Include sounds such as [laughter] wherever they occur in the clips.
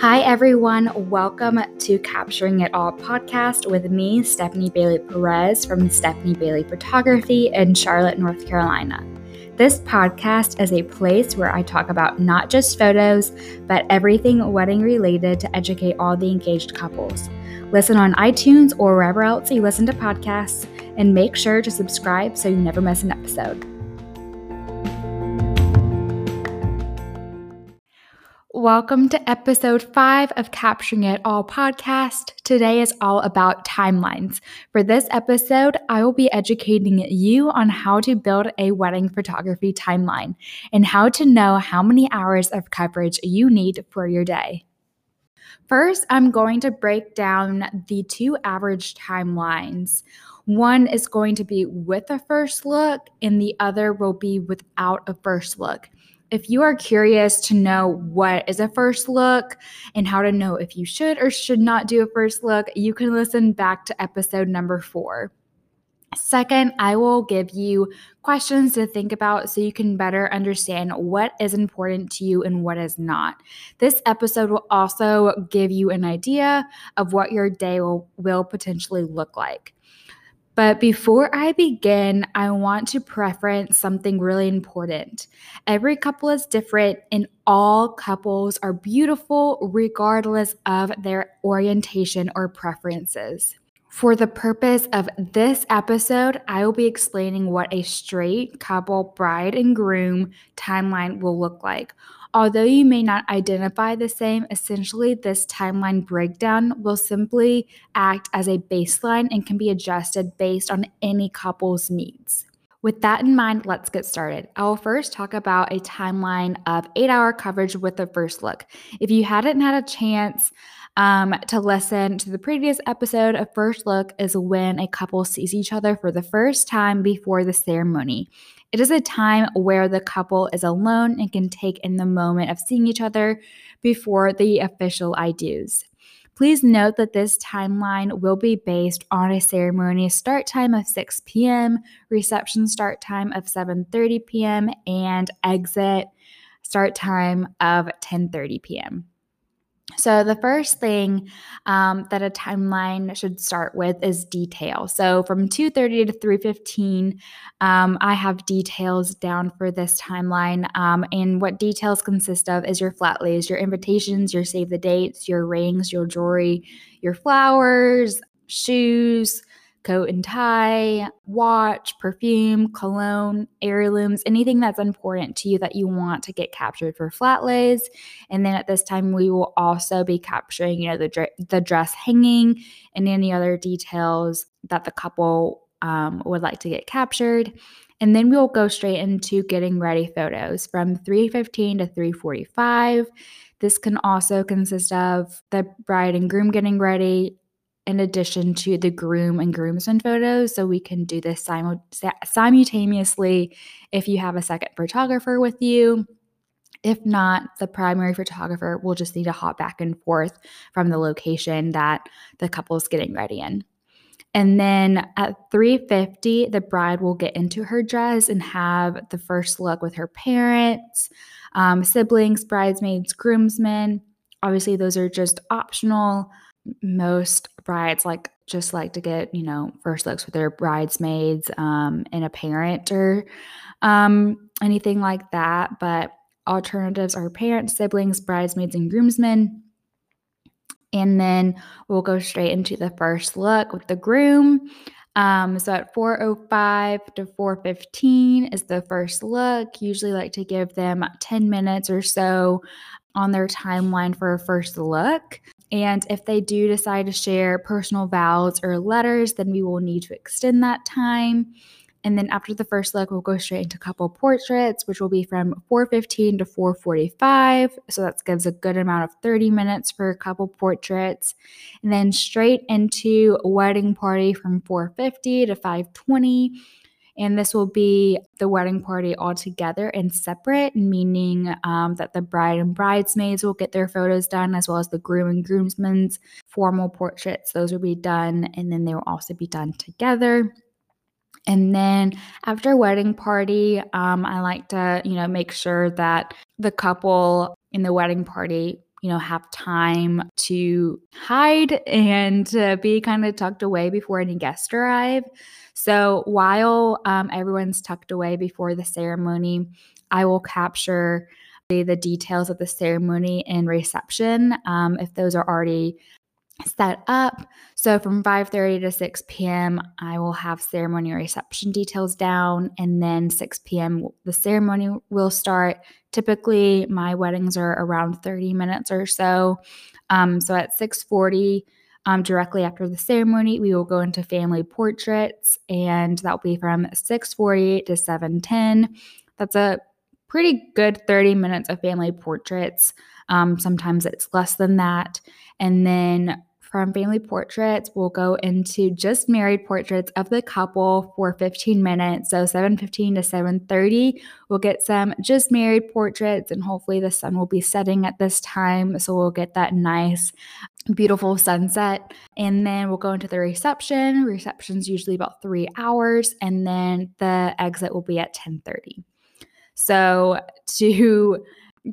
Hi, everyone. Welcome to Capturing It All podcast with me, Stephanie Bailey Perez from Stephanie Bailey Photography in Charlotte, North Carolina. This podcast is a place where I talk about not just photos, but everything wedding related to educate all the engaged couples. Listen on iTunes or wherever else you listen to podcasts, and make sure to subscribe so you never miss an episode. Welcome to episode five of Capturing It All podcast. Today is all about timelines. For this episode, I will be educating you on how to build a wedding photography timeline and how to know how many hours of coverage you need for your day. First, I'm going to break down the two average timelines. One is going to be with a first look, and the other will be without a first look. If you are curious to know what is a first look and how to know if you should or should not do a first look, you can listen back to episode number four. Second, I will give you questions to think about so you can better understand what is important to you and what is not. This episode will also give you an idea of what your day will, will potentially look like. But before I begin, I want to preference something really important. Every couple is different, and all couples are beautiful regardless of their orientation or preferences. For the purpose of this episode, I will be explaining what a straight couple bride and groom timeline will look like. Although you may not identify the same, essentially this timeline breakdown will simply act as a baseline and can be adjusted based on any couple's needs. With that in mind, let's get started. I will first talk about a timeline of eight hour coverage with the first look. If you hadn't had a chance um, to listen to the previous episode, a first look is when a couple sees each other for the first time before the ceremony. It is a time where the couple is alone and can take in the moment of seeing each other before the official I do's. Please note that this timeline will be based on a ceremony start time of 6 p.m., reception start time of 7:30 p.m., and exit start time of 10:30 p.m. So, the first thing um, that a timeline should start with is detail. So, from 2:30 to 3:15, um, I have details down for this timeline. Um, and what details consist of is your flat lays, your invitations, your save the dates, your rings, your jewelry, your flowers, shoes, coat and tie, watch, perfume, cologne, heirlooms, anything that's important to you that you want to get captured for flat lays. And then at this time, we will also be capturing, you know, the, the dress hanging and any other details that the couple um, would like to get captured. And then we'll go straight into getting ready photos from 315 to 345. This can also consist of the bride and groom getting ready, in addition to the groom and groomsmen photos. So we can do this simultaneously if you have a second photographer with you. If not, the primary photographer will just need to hop back and forth from the location that the couple is getting ready in. And then at 350, the bride will get into her dress and have the first look with her parents, um, siblings, bridesmaids, groomsmen. Obviously, those are just optional most brides like just like to get you know first looks with their bridesmaids um, and a parent or um, anything like that. But alternatives are parents siblings bridesmaids and groomsmen. And then we'll go straight into the first look with the groom. Um, so at 405 to 415 is the first look. Usually like to give them 10 minutes or so on their timeline for a first look and if they do decide to share personal vows or letters, then we will need to extend that time. And then after the first look, we'll go straight into couple portraits, which will be from 415 to 445. So that gives a good amount of 30 minutes for a couple portraits. And then straight into wedding party from 450 to 520 and this will be the wedding party all together and separate, meaning um, that the bride and bridesmaids will get their photos done, as well as the groom and groomsmen's formal portraits. Those will be done, and then they will also be done together. And then after wedding party, um, I like to, you know, make sure that the couple in the wedding party you know, have time to hide and to be kind of tucked away before any guests arrive. So while um, everyone's tucked away before the ceremony, I will capture the, the details of the ceremony and reception um, if those are already set up. So from 5:30 to 6 p.m., I will have ceremony reception details down and then 6 p.m. the ceremony will start. Typically, my weddings are around 30 minutes or so. Um, so at 6:40 um, directly after the ceremony, we will go into family portraits, and that will be from 6:40 to 7:10. That's a pretty good 30 minutes of family portraits. Um, sometimes it's less than that. And then from family portraits, we'll go into just married portraits of the couple for 15 minutes. So 7:15 to 7:30, we'll get some just married portraits and hopefully the sun will be setting at this time, so we'll get that nice beautiful sunset. And then we'll go into the reception. Reception's usually about 3 hours and then the exit will be at 10:30. So [laughs] to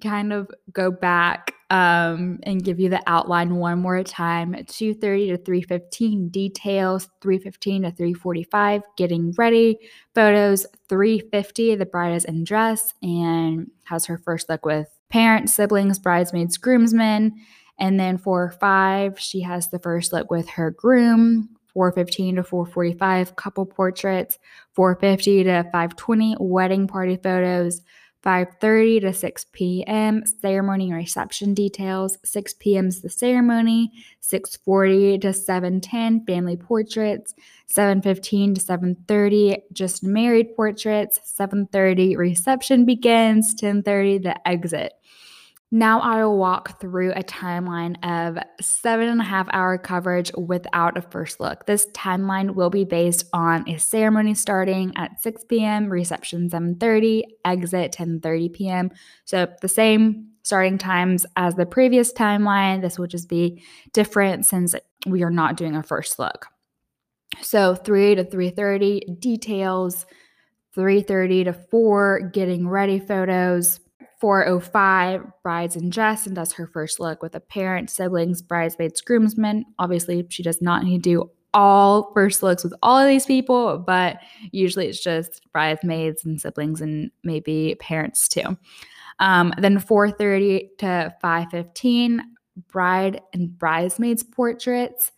kind of go back um, and give you the outline one more time. 2.30 to 3.15 details 3.15 to 3.45 getting ready photos 3.50 the bride is in dress and has her first look with parents siblings bridesmaids groomsmen. And then for 5 she has the first look with her groom 415 to 445 couple portraits 450 to 520 wedding party photos 5:30 to 6 p.m. ceremony and reception details. 6 p.m. is the ceremony. 6:40 to 7:10 family portraits. 7:15 to 7:30 just married portraits. 7:30 reception begins. 10:30 the exit. Now I will walk through a timeline of seven and a half hour coverage without a first look. This timeline will be based on a ceremony starting at 6 p.m., reception 7:30, exit 10:30 p.m. So the same starting times as the previous timeline. This will just be different since we are not doing a first look. So 3 to 3:30 details, 3:30 to 4 getting ready photos 405, brides in dress and does her first look with a parent, siblings, bridesmaids, groomsmen. Obviously, she does not need to do all first looks with all of these people, but usually it's just bridesmaids and siblings and maybe parents too. Um, then 4:30 to 5:15, bride and bridesmaids portraits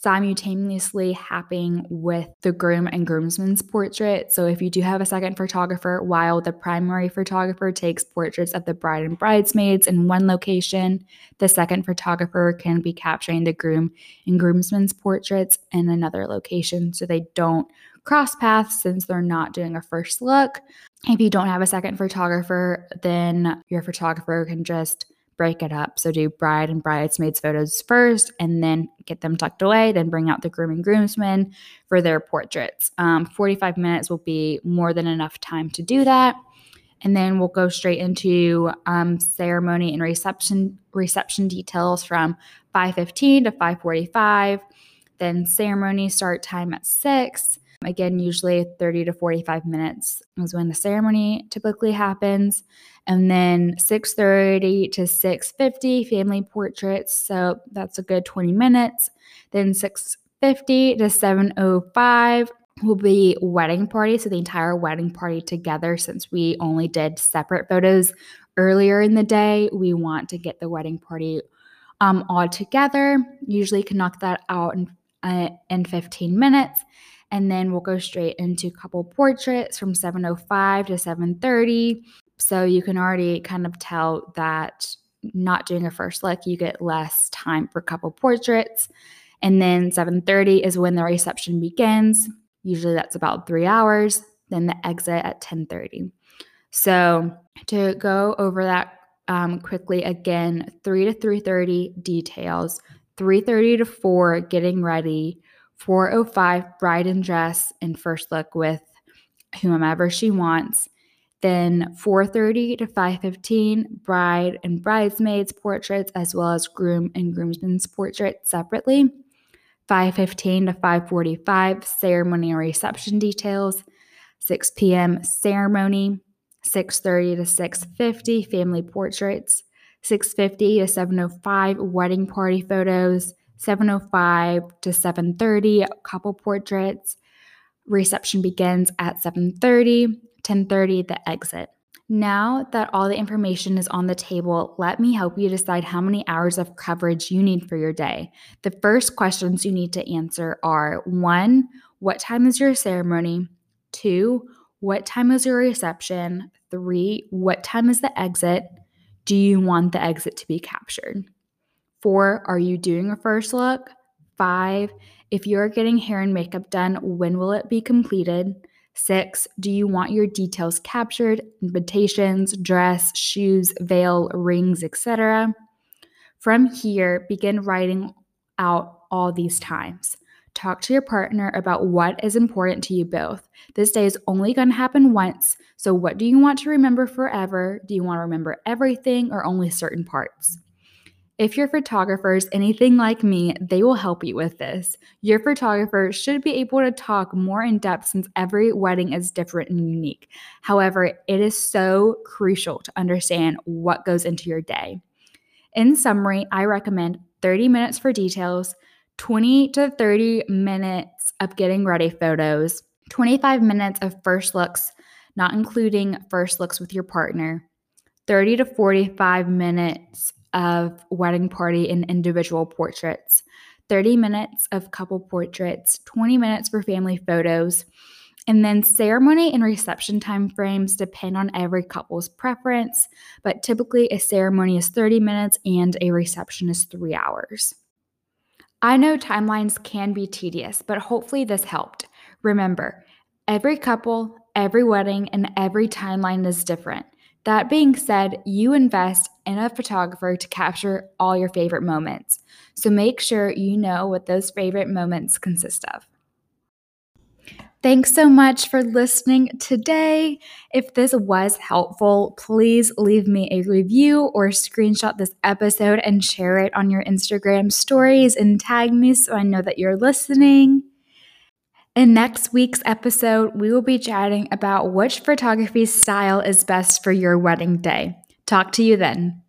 simultaneously happening with the groom and groomsman's portrait. So if you do have a second photographer, while the primary photographer takes portraits of the bride and bridesmaids in one location, the second photographer can be capturing the groom and groomsman's portraits in another location so they don't cross paths since they're not doing a first look. If you don't have a second photographer, then your photographer can just break it up. So do bride and bridesmaids photos first and then get them tucked away, then bring out the groom and groomsmen for their portraits. Um, 45 minutes will be more than enough time to do that. And then we'll go straight into um, ceremony and reception reception details from 5:15 to 5:45. Then ceremony start time at six. Again, usually 30 to 45 minutes is when the ceremony typically happens. And then 6:30 to 6:50 family portraits, so that's a good 20 minutes. Then 6:50 to 7:05 will be wedding party, so the entire wedding party together since we only did separate photos earlier in the day, we want to get the wedding party um, all together. Usually can knock that out in, uh, in 15 minutes and then we'll go straight into couple portraits from 705 to 730 so you can already kind of tell that not doing a first look you get less time for couple portraits. And then 7.30 is when the reception begins. Usually that's about three hours then the exit at 10.30 so to go over that um, quickly again 3 to 3.30 details 3.30 to 4 getting ready 405 bride and dress and first look with whomever she wants. Then 4:30 to 5:15 bride and bridesmaids portraits as well as groom and groomsmen's portraits separately. 5:15 to 5:45 ceremony and reception details. 6 p.m. ceremony. 6:30 to 6:50 family portraits. 650 to 705 wedding party photos, 705 to 730 couple portraits. Reception begins at 7:30, 10:30 the exit. Now that all the information is on the table, let me help you decide how many hours of coverage you need for your day. The first questions you need to answer are 1, what time is your ceremony? 2, what time is your reception? 3, what time is the exit? Do you want the exit to be captured? Four, are you doing a first look? Five, if you're getting hair and makeup done, when will it be completed? Six, do you want your details captured? Invitations, dress, shoes, veil, rings, etc. From here, begin writing out all these times. Talk to your partner about what is important to you both. This day is only going to happen once, so what do you want to remember forever? Do you want to remember everything or only certain parts? If your photographer is anything like me, they will help you with this. Your photographer should be able to talk more in depth since every wedding is different and unique. However, it is so crucial to understand what goes into your day. In summary, I recommend 30 minutes for details, 20 to 30 minutes of getting ready photos, 25 minutes of first looks, not including first looks with your partner, 30 to 45 minutes of wedding party and individual portraits, 30 minutes of couple portraits, 20 minutes for family photos. And then ceremony and reception time frames depend on every couple's preference, but typically a ceremony is 30 minutes and a reception is three hours. I know timelines can be tedious, but hopefully this helped. Remember, every couple, every wedding, and every timeline is different. That being said, you invest in a photographer to capture all your favorite moments. So make sure you know what those favorite moments consist of. Thanks so much for listening today. If this was helpful, please leave me a review or screenshot this episode and share it on your Instagram stories and tag me so I know that you're listening. In next week's episode, we will be chatting about which photography style is best for your wedding day. Talk to you then.